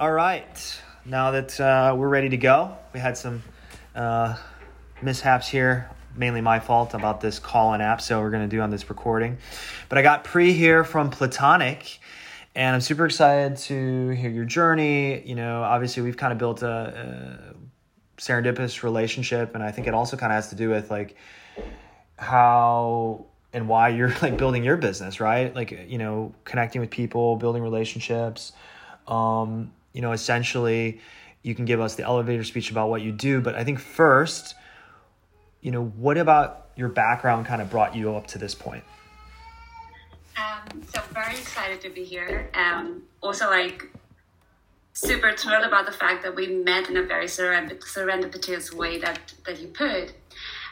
All right. Now that uh, we're ready to go, we had some uh, mishaps here, mainly my fault about this call in app. So we're going to do on this recording. But I got Pre here from Platonic, and I'm super excited to hear your journey. You know, obviously, we've kind of built a, a serendipitous relationship, and I think it also kind of has to do with like how and why you're like building your business, right? Like, you know, connecting with people, building relationships. Um, you know, essentially, you can give us the elevator speech about what you do. But I think first, you know, what about your background kind of brought you up to this point? Um, so very excited to be here. Um, also, like super thrilled about the fact that we met in a very serendipitous way that that you put.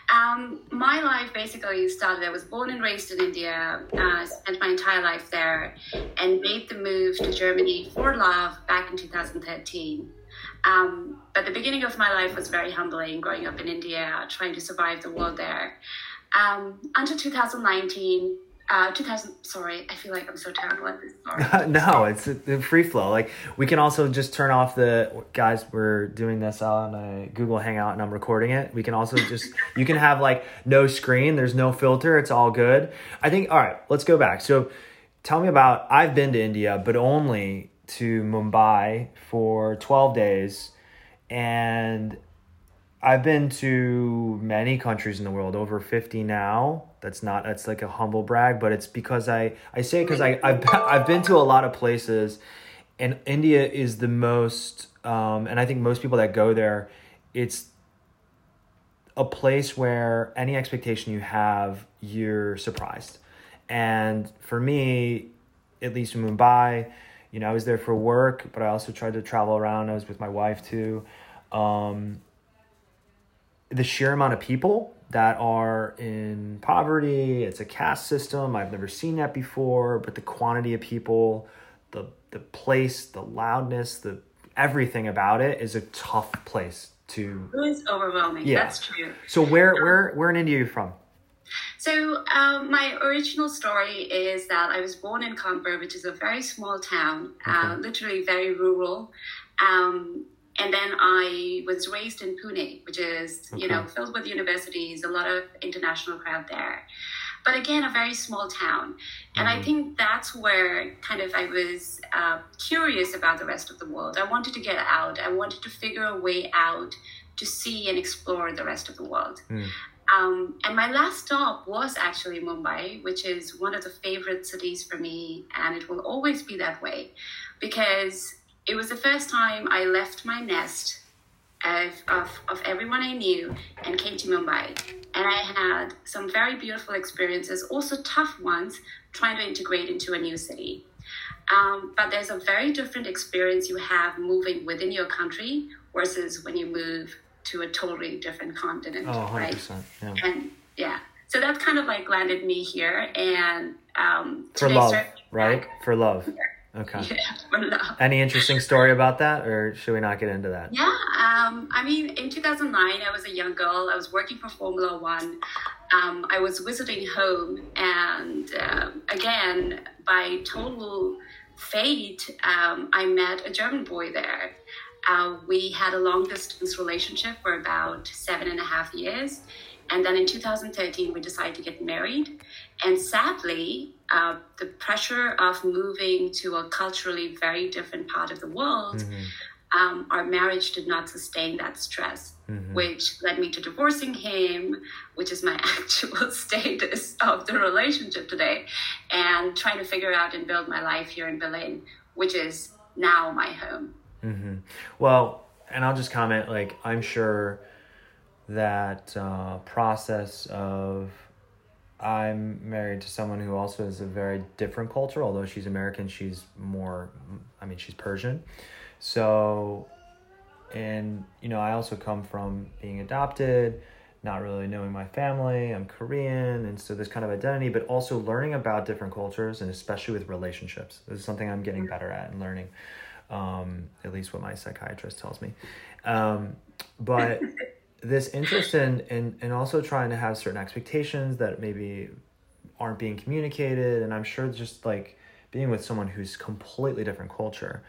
Um, my life basically started. I was born and raised in India, uh, spent my entire life there, and made the move to Germany for love back in 2013. Um, but the beginning of my life was very humbling, growing up in India, trying to survive the world there. Um, until 2019, uh, 2000 sorry i feel like i'm so terrible at this no it's a, free flow like we can also just turn off the guys we're doing this on a google hangout and i'm recording it. We can also just you can have like no screen there's no filter it's all good. I think all right let's go back. So tell me about i've been to india but only to mumbai for 12 days and I've been to many countries in the world, over 50 now. That's not that's like a humble brag, but it's because I I say it cuz I I've I've been to a lot of places and India is the most um and I think most people that go there it's a place where any expectation you have, you're surprised. And for me, at least in Mumbai, you know, I was there for work, but I also tried to travel around. I was with my wife too. Um, the sheer amount of people that are in poverty, it's a caste system. I've never seen that before, but the quantity of people, the the place, the loudness, the everything about it is a tough place to It is overwhelming. Yeah. That's true. So where where where in India are you from? So um, my original story is that I was born in Kanpur, which is a very small town, uh, okay. uh, literally very rural. Um, and then I was raised in Pune, which is okay. you know filled with universities, a lot of international crowd there. But again, a very small town, and mm-hmm. I think that's where kind of I was uh, curious about the rest of the world. I wanted to get out. I wanted to figure a way out to see and explore the rest of the world. Mm. Um, and my last stop was actually Mumbai, which is one of the favorite cities for me, and it will always be that way because it was the first time I left my nest of, of, of everyone I knew and came to Mumbai. And I had some very beautiful experiences, also tough ones, trying to integrate into a new city. Um, but there's a very different experience you have moving within your country versus when you move to a totally different continent, oh, right? Yeah. And yeah, so that kind of like landed me here, and um, for love, right? Back, for love. Okay. Yeah, Any interesting story about that, or should we not get into that? Yeah, um, I mean, in 2009, I was a young girl. I was working for Formula One. Um, I was visiting home, and uh, again, by total fate, um, I met a German boy there. Uh, we had a long distance relationship for about seven and a half years. And then in 2013, we decided to get married. And sadly, uh, the pressure of moving to a culturally very different part of the world, mm-hmm. um, our marriage did not sustain that stress, mm-hmm. which led me to divorcing him, which is my actual status of the relationship today, and trying to figure out and build my life here in Berlin, which is now my home. Mm-hmm. Well, and I'll just comment like, I'm sure that uh, process of I'm married to someone who also has a very different culture. Although she's American, she's more, I mean, she's Persian. So, and, you know, I also come from being adopted, not really knowing my family. I'm Korean. And so this kind of identity, but also learning about different cultures and especially with relationships. This is something I'm getting better at and learning, um, at least what my psychiatrist tells me. Um, but, this interest in, in and also trying to have certain expectations that maybe aren't being communicated and i'm sure just like being with someone who's completely different culture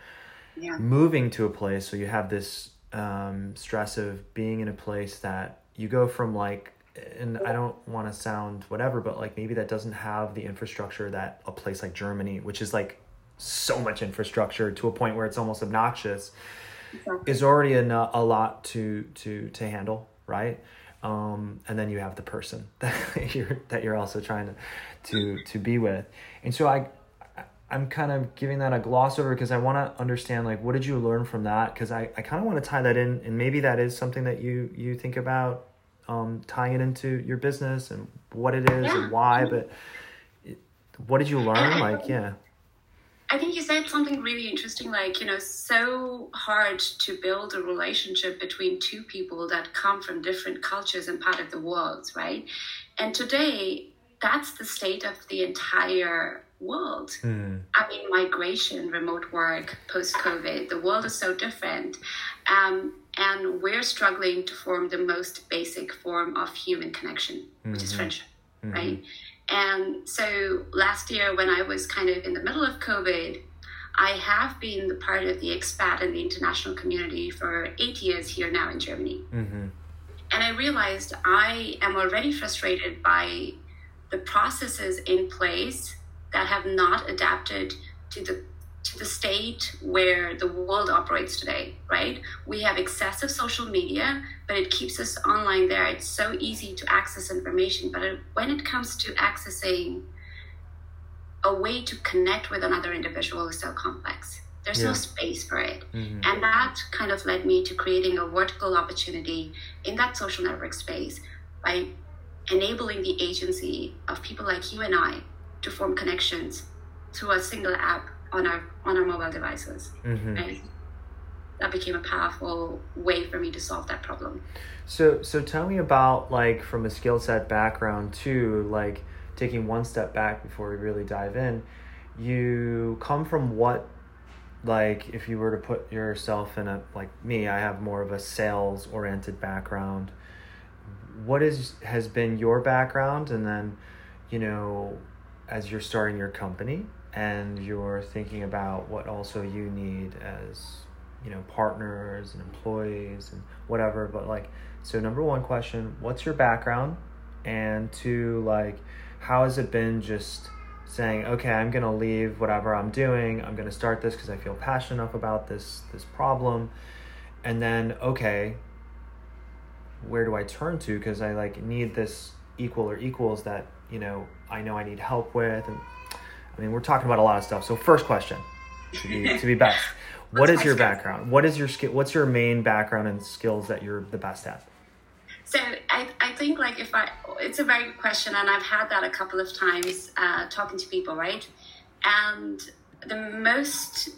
Yeah. moving to a place, so you have this um, stress of being in a place that you go from like, and I don't want to sound whatever, but like maybe that doesn't have the infrastructure that a place like Germany, which is like so much infrastructure to a point where it's almost obnoxious, Exactly. is already a, a lot to to to handle, right? Um, and then you have the person that you're that you're also trying to to to be with, and so I I'm kind of giving that a gloss over because I want to understand like what did you learn from that because I, I kind of want to tie that in and maybe that is something that you you think about um, tying it into your business and what it is Yeah. and why but it, what did you learn like yeah I think you said something really interesting, like, you know, so hard to build a relationship between two people that come from different cultures and part of the world, right? And today, that's the state of the entire world. Hmm. I mean, migration, remote work, post COVID, the world is so different. Um, and we're struggling to form the most basic form of human connection, which is friendship, right? And so last year, when I was kind of in the middle of COVID, I have been the part of the expat and the international community for eight years here now in Germany. mm-hmm. And I realized I am already frustrated by the processes in place that have not adapted to the to the state where the world operates today, right? We have excessive social media, but it keeps us online there. It's so easy to access information, but it, when it comes to accessing a way to connect with another individual is so complex. There's Yeah. no space for it. Mhm. And that kind of led me to creating a vertical opportunity in that social network space by enabling the agency of people like you and I to form connections through a single app on our on our mobile devices. Mm-hmm. Right? That became a powerful way for me to solve that problem. So so tell me about like from a skill set background too, like taking one step back before we really dive in. You come from what like if you were to put yourself in a like me, I have more of a sales oriented background. What is has been your background and then, you know, as you're starting your company and you're thinking about what also you need as you know partners and employees and whatever but like so number one question what's your background? And two like how has it been just saying okay i'm gonna leave whatever i'm doing. I'm gonna start this because i feel passionate enough about this this problem. And then okay where do i turn to? Because i like need this equal or equals that you know i know i need help with and i mean we're talking about a lot of stuff so first question to be to be best What's your strength? background what is your skill what's your main background and skills that you're the best at So I, I think like if I, it's a very good question, and I've had that a couple of times uh, talking to people, right? And the most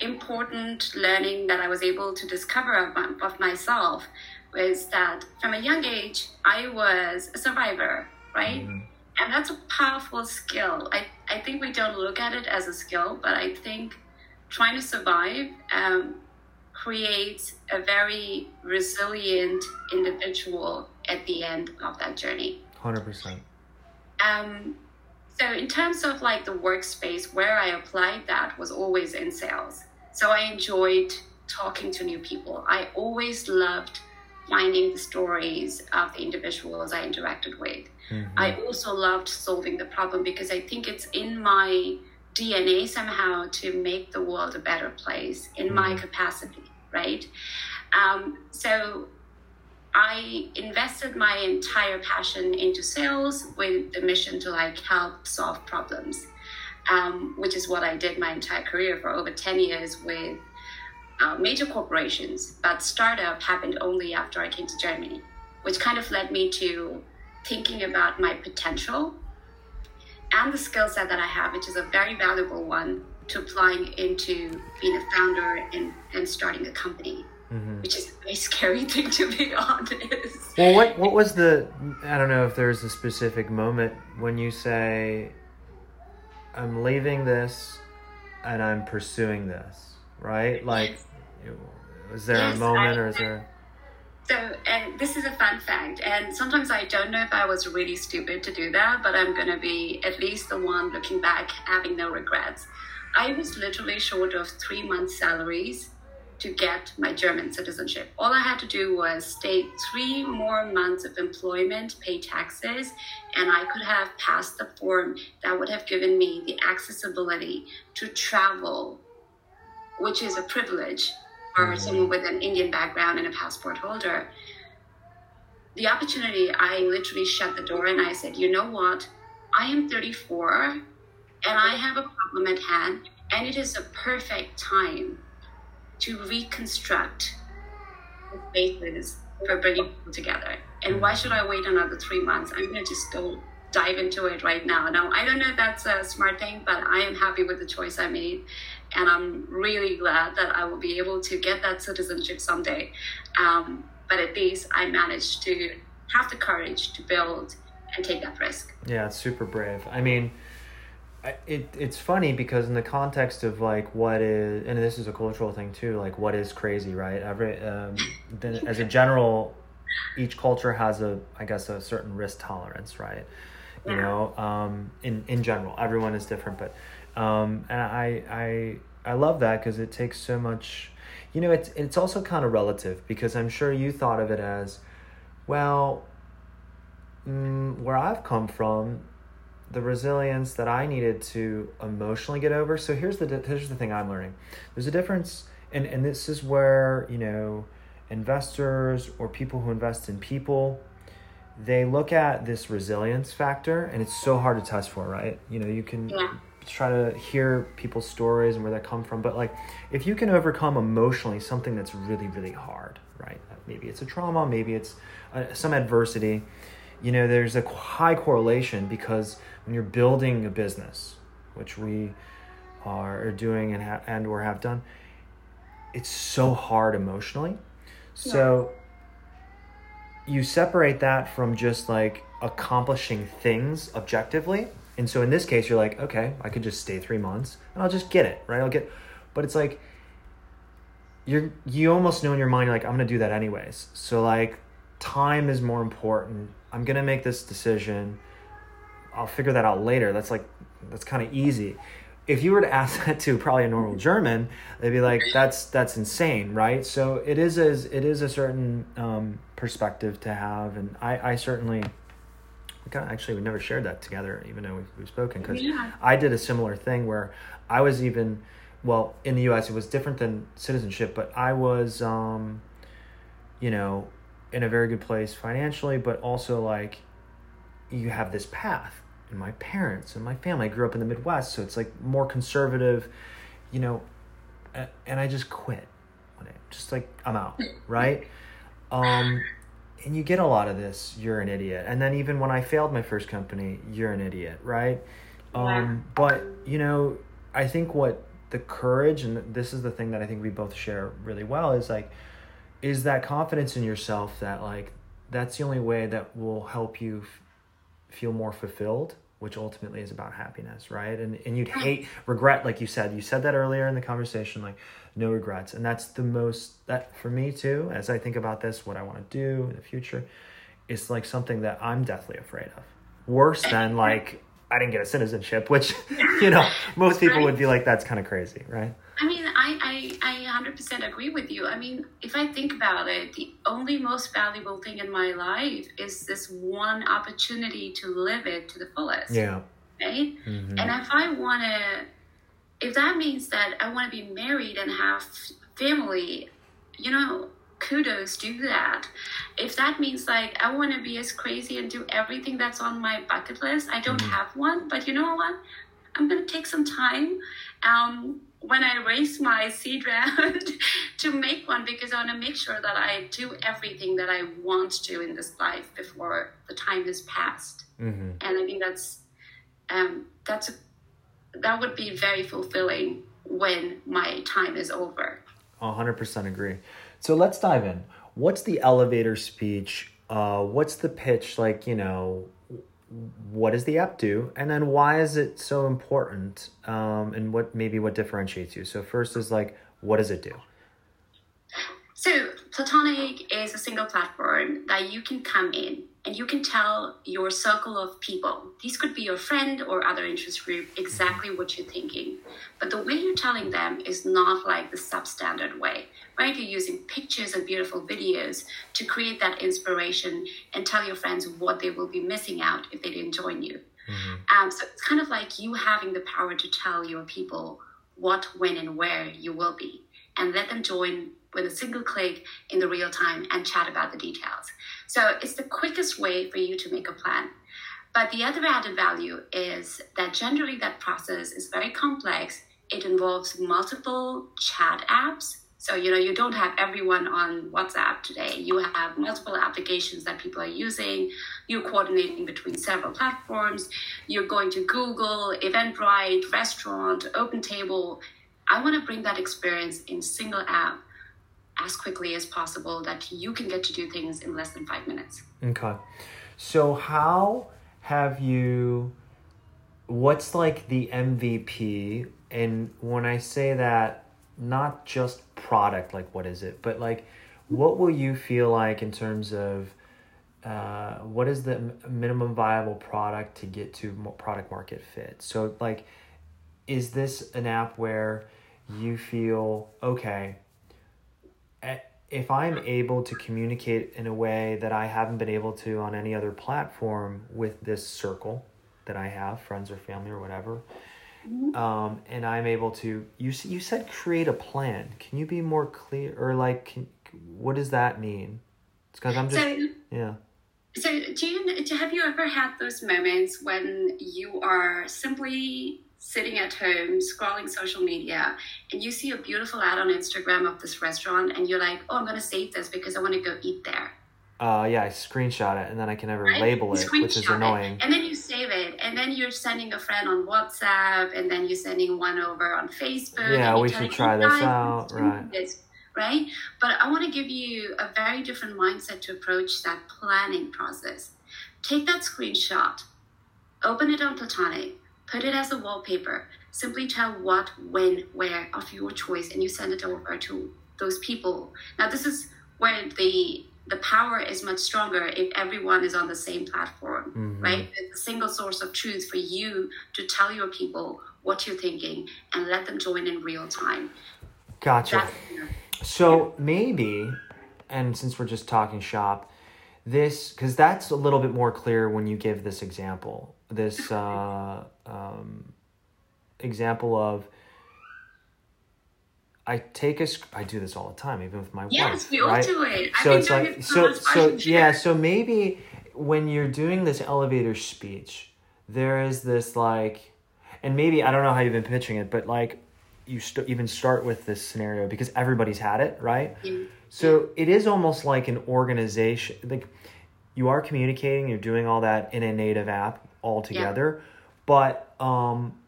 important learning that I was able to discover of, my, of myself was that from a young age I was a survivor, right? And that's a powerful skill. I, I think we don't look at it as a skill, but I think trying to survive um, creates a very resilient individual at the end of that journey. 100% Um, so in terms of like the workspace where I applied that was always in sales. So I enjoyed talking to new people. I always loved finding the stories of the individuals I interacted with. I also loved solving the problem because I think it's in my DNA somehow to make the world a better place in my capacity, right? Um, so I invested my entire passion into sales with the mission to like help solve problems, um, which is what I did my entire career for over 10 years with uh, major corporations. But startup happened only after I came to Germany, which kind of led me to thinking about my potential and the skill set that I have, which is a very valuable one, to applying into being a founder and, and starting a company, which is a very scary thing to be honest. well what what was the i don't know if there's a specific moment when you say i'm leaving this and i'm pursuing this right like is there a moment I- or is there So, and this is a fun fact, and sometimes I don't know if I was really stupid to do that, but I'm gonna be at least the one looking back having no regrets. I was literally short of three months' salaries to get my German citizenship. All I had to do was stay three more months of employment, pay taxes, and I could have passed the form that would have given me the accessibility to travel, which is a privilege for mm-hmm. someone with an Indian background and a passport holder. The opportunity, I literally shut the door and I said, you know what? I am 34 and I have a problem at hand, and it is a perfect time to reconstruct the spaces for bringing people together. And why should I wait another three months? I'm going to just go dive into it right now. Now, I don't know if that's a smart thing, but I am happy with the choice I made. And I'm really glad that I will be able to get that citizenship someday. Um, but at least I managed to have the courage to build and take that risk. Yeah, it's super brave. I mean, it it's funny because in the context of like what is and this is a cultural thing too like what is crazy right every um, the, as a general each culture has a i guess a certain risk tolerance right you yeah. know um, in in general everyone is different but um, and i i i love that because it takes so much you know it's it's also kind of relative because i'm sure you thought of it as well mm, where i've come from the resilience that I needed to emotionally get over. So here's the here's the thing I'm learning. There's a difference, and and this is where you know investors or people who invest in people they look at this resilience factor and it's so hard to test for right you know you can yeah. Try to hear people's stories and where they come from but like if you can overcome emotionally something that's really really hard right maybe it's a trauma maybe it's uh, some adversity you know there's a high correlation because when you're building a business, which we are doing and ha- and or have done, it's so hard emotionally. So yeah. you separate that from just like accomplishing things objectively. And so in this case, you're like, okay, I could just stay three months and I'll just get it, right? I'll get, but it's like, you're, you almost know in your mind, like, I'm going to do that anyways. So like time is more important. I'm going to make this decision. I'll figure that out later. That's like that's kind of easy. If you were to ask that to probably a normal German, they'd be like, "That's that's insane, right?" So it is as it is a certain um, perspective to have, and I I certainly. We kind of, actually we never shared that together, even though we've, we've spoken. Because yeah. I did a similar thing where I was even, well, in the U.S. it was different than citizenship, but I was, um, you know, in a very good place financially, but also like you have this path and my parents and my family. I grew up in the Midwest, so it's like more conservative, you know, and I just quit. Just like I'm out, right? Um, and you get a lot of this. You're an idiot. And then even when I failed my first company, you're an idiot, right? Um, but you know, I think what the courage and this is the thing that I think we both share really well is like, is that confidence in yourself that like that's the only way that will help you feel more fulfilled which ultimately is about happiness right? And and you'd hate regret like you said. You said that earlier in the conversation like no regrets. And that's the most that for me too as i think about this what i want to do in the future is like something that i'm deathly afraid of. Worse than like i didn't get a citizenship which you know most people would be like that's kind of crazy right I I, I, I 100% agree with you. I mean, if I think about it, the only most valuable thing in my life is this one opportunity to live it to the fullest. Yeah. Right? Mm-hmm. And if I want to, if that means that I want to be married and have family, you know, kudos, do that. If that means like I want to be as crazy and do everything that's on my bucket list, I don't mm-hmm. have one, but you know what? I'm going to take some time. Um, when I raise my seed round to make one because I want to make sure that I do everything that I want to in this life before the time has passed. Mm-hmm. And I think that's um, that's a, that would be very fulfilling when my time is over. 100% agree. So let's dive in. What's the elevator speech? Uh, what's the pitch? Like, you know, what does the app do and then why is it so important um, and what maybe what differentiates you? So first is like what does it do? So platonic is a single platform that you can come in and you can tell your circle of people, these could be your friend or other interest group, exactly what you're thinking. But the way you're telling them is not like the substandard way, right? You're using pictures and beautiful videos to create that inspiration and tell your friends what they will be missing out if they didn't join you. Mm-hmm. Um, so it's kind of like you having the power to tell your people what, when, and where you will be, and let them join with a single click in the real time and chat about the details. So it's the quickest way for you to make a plan. But the other added value is that generally that process is very complex. It involves multiple chat apps. So, you know, you don't have everyone on WhatsApp today. You have multiple applications that people are using. You're coordinating between several platforms. You're going to Google, Eventbrite, Restaurant, OpenTable. I want to bring that experience in single app as quickly as possible that you can get to do things in less than five minutes. Okay. So, how have you, what's like the MVP? And when I say that, not just product, like what is it, but like what will you feel like in terms of uh, what is the minimum viable product to get to product market fit? So, like, is this an app where you feel, okay, if I'm able to communicate in a way that I haven't been able to on any other platform with this circle that I have, friends or family or whatever, mm-hmm. um, and I'm able to, you you said create a plan. Can you be more clear or like, can, what does that mean? It's because I'm just so, yeah. So you have you ever had those moments when you are simply sitting at home scrolling social media and you see a beautiful ad on Instagram of this restaurant and you're like, oh, I'm going to save this because I want to go eat there. Uh, yeah, I screenshot it and then I can never right? label it, which is annoying. It, and then you save it, and then you're sending a friend on WhatsApp, and then you're sending one over on Facebook. Yeah, we should try this out, right? This, right? But I want to give you a very different mindset to approach that planning process. Take that screenshot, open it on Platonic, Put it as a wallpaper. Simply tell what, when, where of your choice, and you send it over to those people. Now, this is where the the power is much stronger if everyone is on the same platform, mm-hmm. right? It's a single source of truth for you to tell your people what you're thinking and let them join in real time. Gotcha. so maybe, and since we're just talking shop, this because that's a little bit more clear when you give this example this uh, um, example of I take a I do this all the time, even with my yes, wife. Yes, we all do it. I so it's like it so so yeah. So maybe when you're doing this elevator speech, there is this like, and maybe I don't know how you've been pitching it, but like you st- even start with this scenario because everybody's had it, right? Yeah. So it is almost like an organization, like you are communicating, you're doing all that in a native app, altogether. Yeah. But um,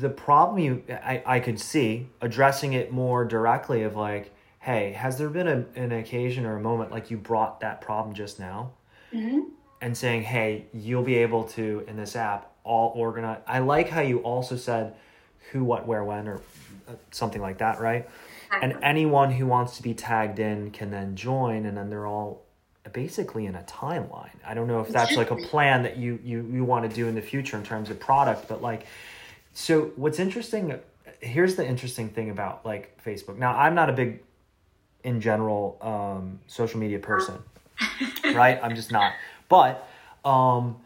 the problem you I, I could see addressing it more directly of like, hey, has there been a, an occasion or a moment like you brought that problem just now? Mm-hmm. And saying, hey, you'll be able to in this app all organize. I like how you also said who, what, where, when, or uh, something like that, right? And anyone who wants to be tagged in can then join, and then they're all basically in a timeline. I don't know if that's like a plan that you you you want to do in the future in terms of product, but like so what's interesting here's the interesting thing about like Facebook. Now, I'm not a big in general um social media person. right? I'm just not. But um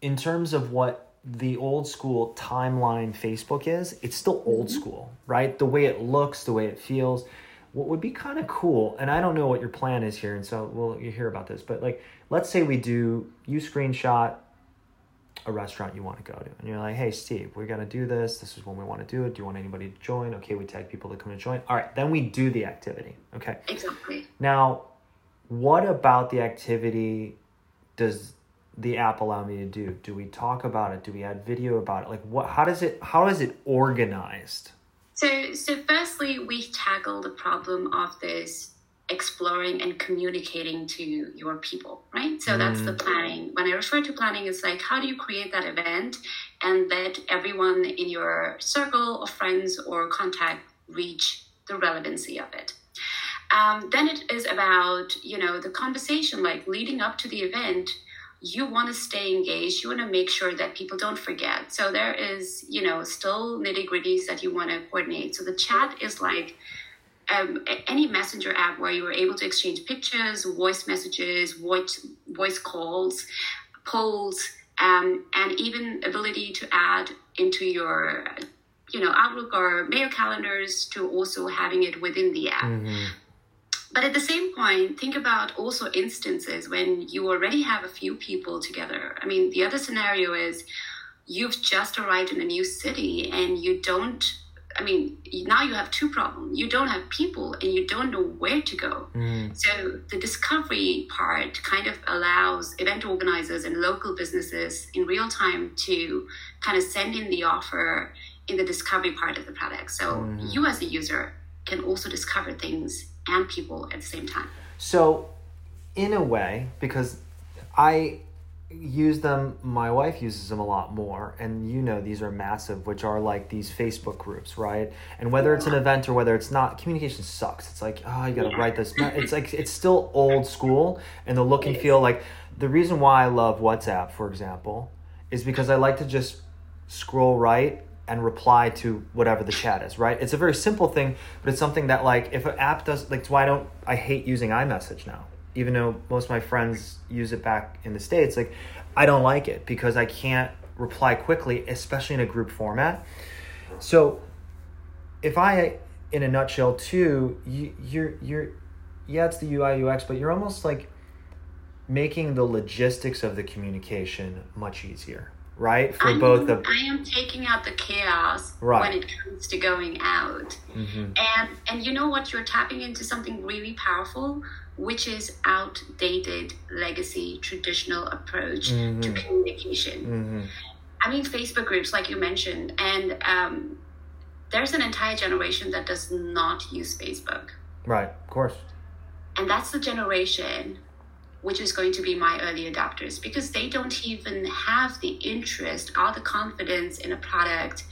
in terms of what the old school timeline Facebook is, it's still old mm-hmm. school, right? The way it looks, the way it feels what would be kind of cool, and I don't know what your plan is here, and so we'll you hear about this, but like let's say we do you screenshot a restaurant you want to go to, and you're like, hey Steve, we're gonna do this. This is when we want to do it. Do you want anybody to join? Okay, we tag people to come and join. All right, then we do the activity. Okay. Exactly. Now, what about the activity does the app allow me to do? Do we talk about it? Do we add video about it? Like what? How does it? How is it organized? So, so firstly, we tackle the problem of this exploring and communicating to your people, right? So mm. that's the mm. planning. When I refer to planning, it's like how do you create that event and let everyone in your circle of friends or contact reach the relevancy of it. Um, then it is about you know the conversation, like leading up to the event. You want to stay engaged. You want to make sure that people don't forget. So there is you know still nitty gritties that you want to coordinate. So the chat is like um, any messenger app where you are able to exchange pictures, voice messages, voice voice calls, polls, um, and even ability to add into your you know Outlook or mail calendars to also having it within the app. Mm-hmm. But at the same point, think about also instances when you already have a few people together. I mean, the other scenario is you've just arrived in a new city and you don't I mean, now you have two problems. You don't have people and you don't know where to go. Mm. So the discovery part kind of allows event organizers and local businesses in real time to kind of send in the offer in the discovery part of the product. So mm. you as a user can also discover things and people at the same time. So in a way, because I use them my wife uses them a lot more and you know these are massive which are like these facebook groups right? And whether it's an event or whether it's not communication sucks. It's like oh you gotta write this. It's like it's still old school and the look and feel like the reason why i love whatsapp for example is because i like to just scroll right and reply to whatever the chat is right? It's a very simple thing but it's something that like if an app does like why don't i hate using imessage now. Even though most of my friends use it back in the states like i don't like it because i can't reply quickly especially in a group format. So if i in a nutshell too you, you're you're yeah it's the ui ux but you're almost like making the logistics of the communication much easier right for I'm, both the i am taking out the chaos right. when it comes to going out mm-hmm. and and you know what you're tapping into something really powerful which is outdated legacy traditional approach mm-hmm. to communication mm-hmm. i mean facebook groups like you mentioned and um, there's an entire generation that does not use facebook right of course and that's the generation which is going to be my early adopters because they don't even have the interest or the confidence in a product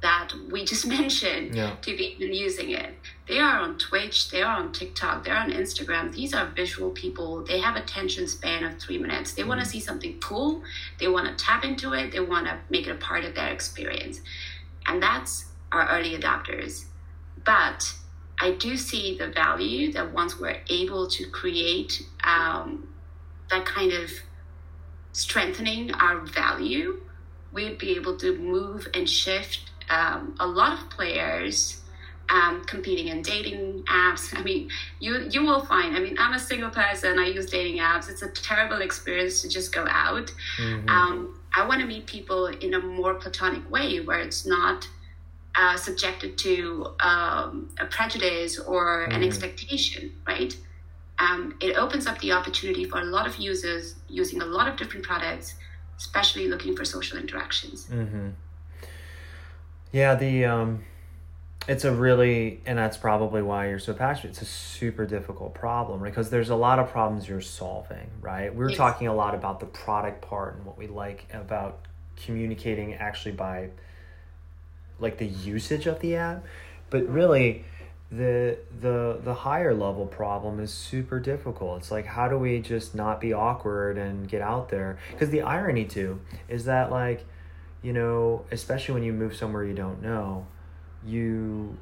that we just mentioned yeah. to be using it. They are on Twitch, they are on TikTok, they're on Instagram. These are visual people. They have a attention span of three minutes. They mm. want to see something cool. They want to tap into it. They want to make it a part of their experience. And that's our early adopters. But I do see the value that once we're able to create um, that kind of strengthening our value, we'd be able to move and shift um, a lot of players um, competing in dating apps. I mean, you you will find. I mean, I'm a single person. I use dating apps. It's a terrible experience to just go out. Mm-hmm. Um, I want to meet people in a more platonic way, where it's not uh, subjected to um, a prejudice or mm-hmm. an expectation, right? Um, it opens up the opportunity for a lot of users using a lot of different products, especially looking for social interactions. Mm-hmm. Yeah, the um, it's a really, and that's probably why you're so passionate. It's a super difficult problem right? because there's a lot of problems you're solving, right? We were yes. talking a lot about the product part and what we like about communicating actually by like the usage of the app, but really the the the higher level problem is super difficult. It's like how do we just not be awkward and get out there? Because the irony too is that like you know, especially when you move somewhere you don't know, you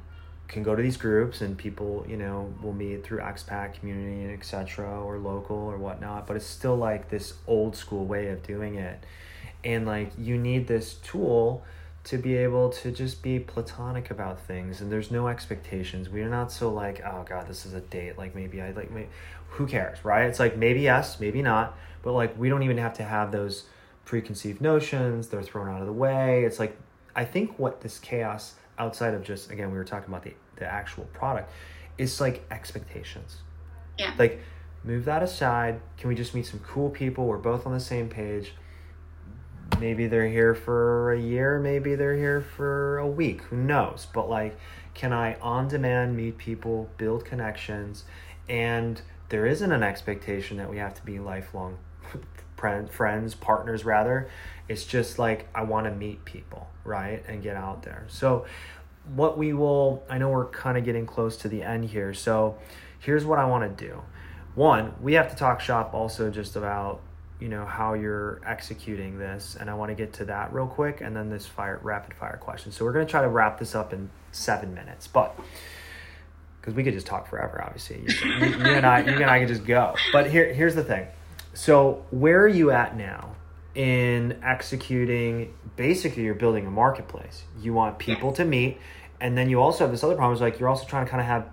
can go to these groups and people, you know, will meet through expat community and etc. or local or whatnot. But it's still like this old school way of doing it, and like you need this tool to be able to just be platonic about things and there's no expectations we're not so like oh god this is a date like maybe i like maybe, who cares right it's like maybe yes maybe not but like we don't even have to have those preconceived notions, they're thrown out of the way. It's like, I think what this chaos outside of just, again, we were talking about the, the actual product, is like expectations. Yeah. Like, move that aside. Can we just meet some cool people? We're both on the same page. Maybe they're here for a year, maybe they're here for a week, who knows? But like, can I on demand meet people, build connections, and there isn't an expectation that we have to be lifelong friends, partners rather. It's just like I want to meet people, right? And get out there. So what we will I know we're kind of getting close to the end here. So here's what I want to do. One, we have to talk shop also just about you know how you're executing this and i want to get to that real quick and then this fire rapid fire question. So we're going to try to wrap this up in seven minutes but because we could just talk forever obviously. You, you, you, and i you and i could just go. But here here's the thing. So where are you at now in executing basically you're building a marketplace. You want people to meet and then you also have this other problem is like you're also trying to kind of have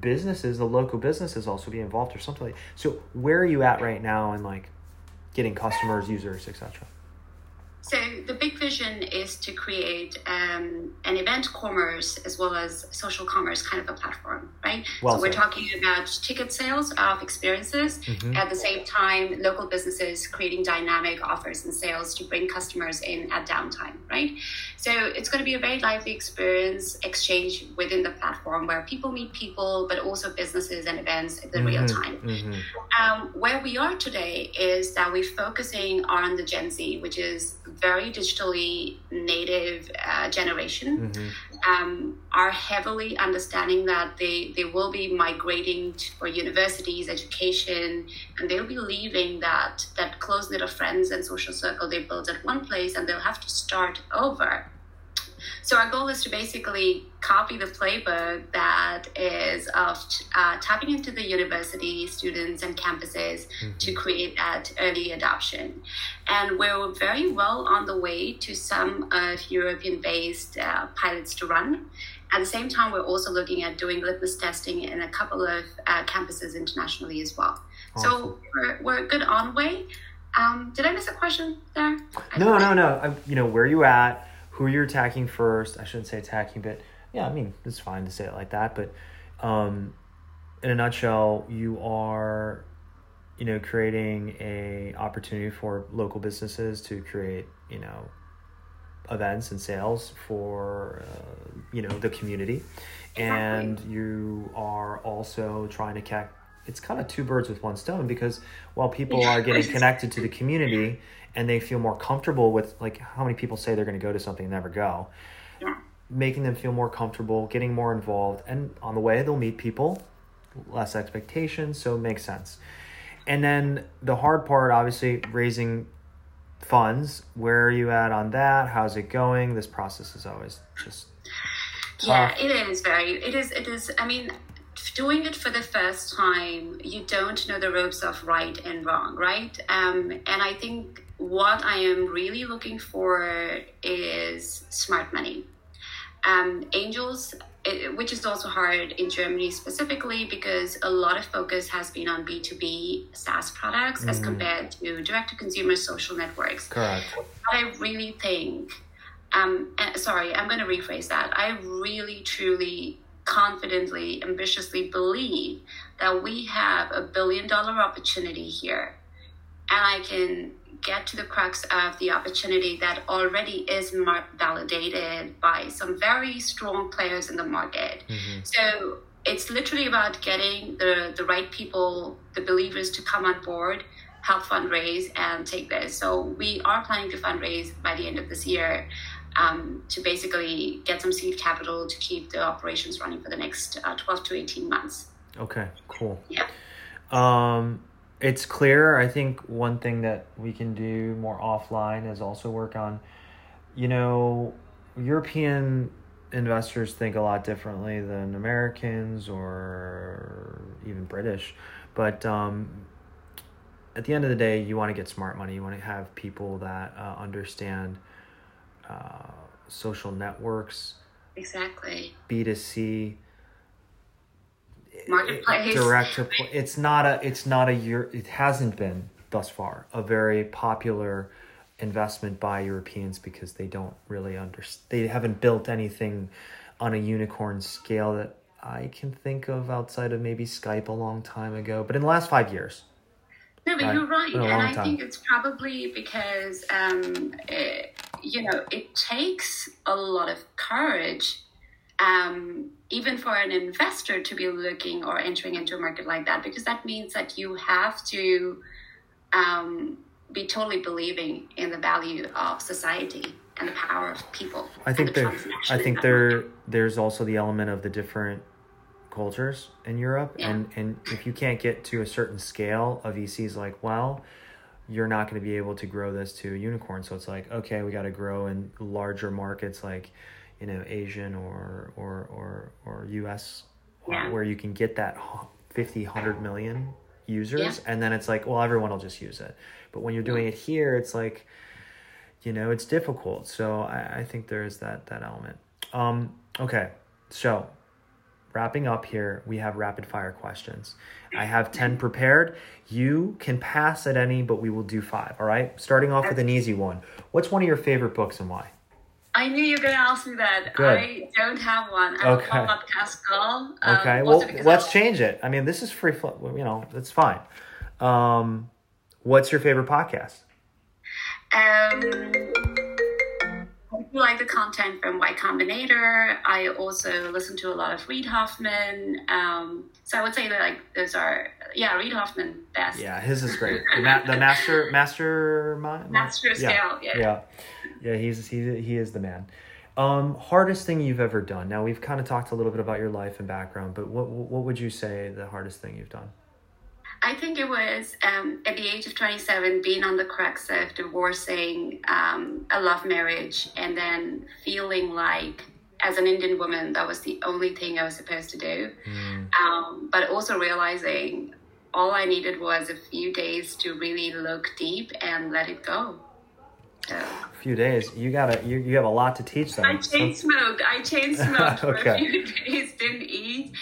businesses the local businesses also be involved or something like so where are you at right now and like getting customers, users, etc. So the big vision is to create um, an event commerce as well as social commerce kind of a platform, right? Well so we're talking about ticket sales of experiences. Mm-hmm. At the same time, local businesses creating dynamic offers and sales to bring customers in at downtime, right? So it's going to be a very lively experience exchange within the platform where people meet people, but also businesses and events in the mm-hmm. real time. Mm-hmm. Um, where we are today is that we're focusing on the Gen Z, which is very digitally native uh, generation mm-hmm. um, are heavily understanding that they, they will be migrating to, for universities, education, and they'll be leaving that, that close knit of friends and social circle they built at one place and they'll have to start over. So our goal is to basically copy the playbook that is of uh, tapping into the university students and campuses mm-hmm. to create that early adoption. And we're very well on the way to some of European-based uh, pilots to run. At the same time, we're also looking at doing litmus testing in a couple of uh, campuses internationally as well. Awesome. So we're, we're good on way. Um, did I miss a question there? I no, no, no. I, you know, where are you at? Who you're attacking first. I shouldn't say attacking, but yeah, I mean it's fine to say it like that. But um, in a nutshell, you are, you know, creating a opportunity for local businesses to create, you know, events and sales for, uh, you know, the community, and you are also trying to catch. It's kind of two birds with one stone because while people are getting connected to the community and they feel more comfortable with like how many people say they're going to go to something and never go yeah. making them feel more comfortable getting more involved and on the way they'll meet people less expectations so it makes sense. And then the hard part obviously raising funds where are you at on that? How's it going? This process is always just tough. yeah it is very it is it is i mean doing it for the first time you don't know the ropes of right and wrong right um, and i think what I am really looking for is smart money. Um, angels, it, which is also hard in Germany specifically because a lot of focus has been on B2B SaaS products mm-hmm. as compared to direct to consumer social networks. Correct. But I really think, um, sorry, I'm going to rephrase that. I really, truly, confidently, ambitiously believe that we have a billion dollar opportunity here. And I can get to the crux of the opportunity that already is validated by some very strong players in the market. Mm-hmm. So it's literally about getting the, the right people, the believers to come on board, help fundraise, and take this. So we are planning to fundraise by the end of this year. Um, to basically get some seed capital to keep the operations running for the next uh, 12 to 18 months. Okay, cool. Yeah. Um, it's clear. I think one thing that we can do more offline is also work on, you know, European investors think a lot differently than Americans or even British. But um, at the end of the day, you want to get smart money. You want to have people that uh, understand uh, social networks. Exactly. B2C marketplace direct to it's not a it's not a year it hasn't been thus far a very popular investment by Europeans because they don't really understand they haven't built anything on a unicorn scale that I can think of outside of maybe Skype a long time ago but in the last 5 years no, but you're right, and I time. think it's probably because um, it, you know it takes a lot of courage um, even for an investor to be looking or entering into a market like that, because that means that you have to um, be totally believing in the value of society and the power of people. I think there, I think there, there's also the element of the different cultures in Europe, Yeah. and and if you can't get to a certain scale of VCs, like well, you're not going to be able to grow this to a unicorn. So it's like okay, we got to grow in larger markets like you know Asian or or or or US, Yeah. where you can get that hu- 50, 100 million users, Yeah. and then it's like well, everyone will just use it. But when you're doing it here, it's like you know it's difficult so i, I think there is that that element um okay so wrapping up here we have rapid fire questions i have 10 prepared you can pass at any but we will do five all right starting off with an easy one what's one of your favorite books and why I knew you were going to ask me that. Good. I don't have one. I'm Okay. a podcast girl. um, okay well let's change it i mean this is free flow you know it's fine um what's your favorite podcast Um, like the content from Y Combinator. I also listen to a lot of Reid Hoffman. Um, so I would say that like those are yeah, Reid Hoffman best. yeah his is great the, ma- the master master mind Master Scale, yeah. yeah yeah he's he, he is the man um hardest thing you've ever done now we've kind of talked a little bit about your life and background but what what would you say the hardest thing you've done I think it was um, at the age of 27, being on the crux of divorcing um, a love marriage, and then feeling like, as an Indian woman, that was the only thing I was supposed to do. Um, but also realizing all I needed was a few days to really look deep and let it go. So, a few days you gotta you, you have a lot to teach them I chain smoked. I chain smoked for a few days, didn't eat.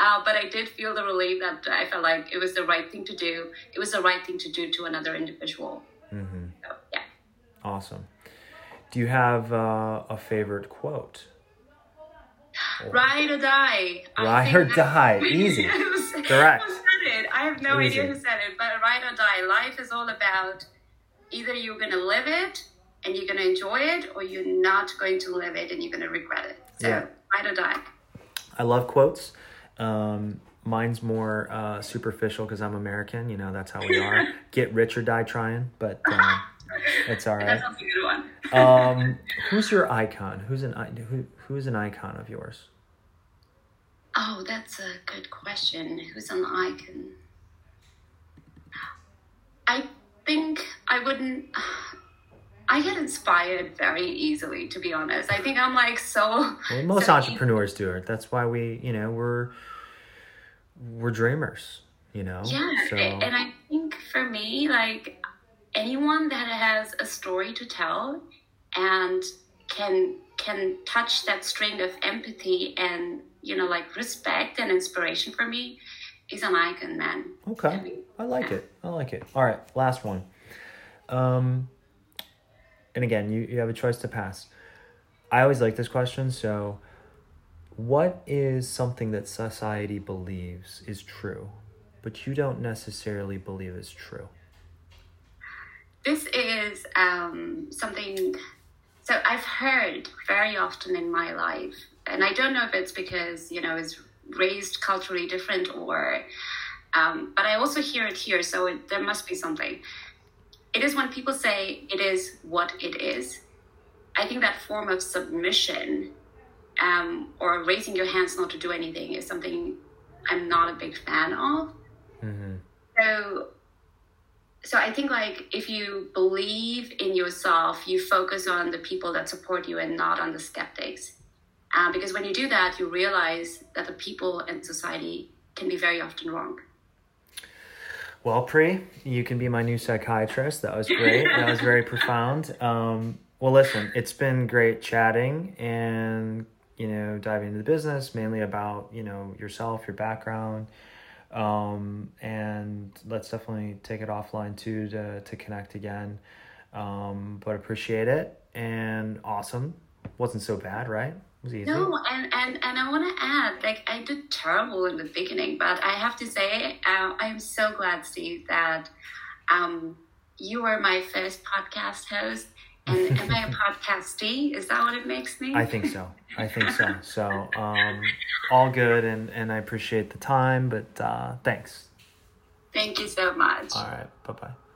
Uh, but I did feel the relief that I felt like it was the right thing to do. It was the right thing to do to another individual. Mhm. So, yeah. awesome do you have uh, a favorite quote Ride or die. Ride or die. Easy. Who Direct. said it? I have no Easy. idea who said it, but ride or die. Life is all about either you're going to live it and you're going to enjoy it, or you're not going to live it and you're going to regret it. So, Yeah. ride or die. I love quotes. Um, mine's more uh, superficial because I'm American. You know, that's how we are. Get rich or die trying, but um, it's all right. That's also a good one. Um, who's your icon? Who's an i- who? Who is an icon of yours? Oh, that's a good question. Who's an icon? I think I wouldn't. I get inspired very easily, to be honest. I think I'm like so. Well, most so entrepreneurs do it. That's why we, you know, we're we're dreamers. You know. Yeah, So and I think for me, like anyone that has a story to tell and can can touch that string of empathy and you know like respect and inspiration for me is an icon, man. okay, I like it. I like it. All right, last one. Um, and again, you you have a choice to pass. I always like this question. So, what is something that society believes is true, but you don't necessarily believe is true? This is um, something. So I've heard very often in my life, and I don't know if it's because you know it's raised culturally different or, um, but I also hear it here. So it, there must be something. It is when people say it is what it is. I think that form of submission um, or raising your hands not to do anything is something I'm not a big fan of. Mm-hmm. So, so I think like if you believe in yourself, you focus on the people that support you and not on the skeptics. Uh, because when you do that, you realize that the people and society can be very often wrong. Well, Pri, you can be my new psychiatrist. That was great. that was very profound. Um, well, listen, it's been great chatting and you know diving into the business, mainly about you know yourself, your background, um, and let's definitely take it offline too to to connect again. Um, but appreciate it and awesome. Wasn't so bad, right? It was easy. No, and, and, and I want to add, like, I did terrible in the beginning, but I have to say, uh, I'm so glad, Steve, that um, you were my first podcast host. And am I a podcastee? Is that what it makes me? I think so. I think so. So, um, all good, and and I appreciate the time, but uh, thanks. Thank you so much. All right. Bye bye.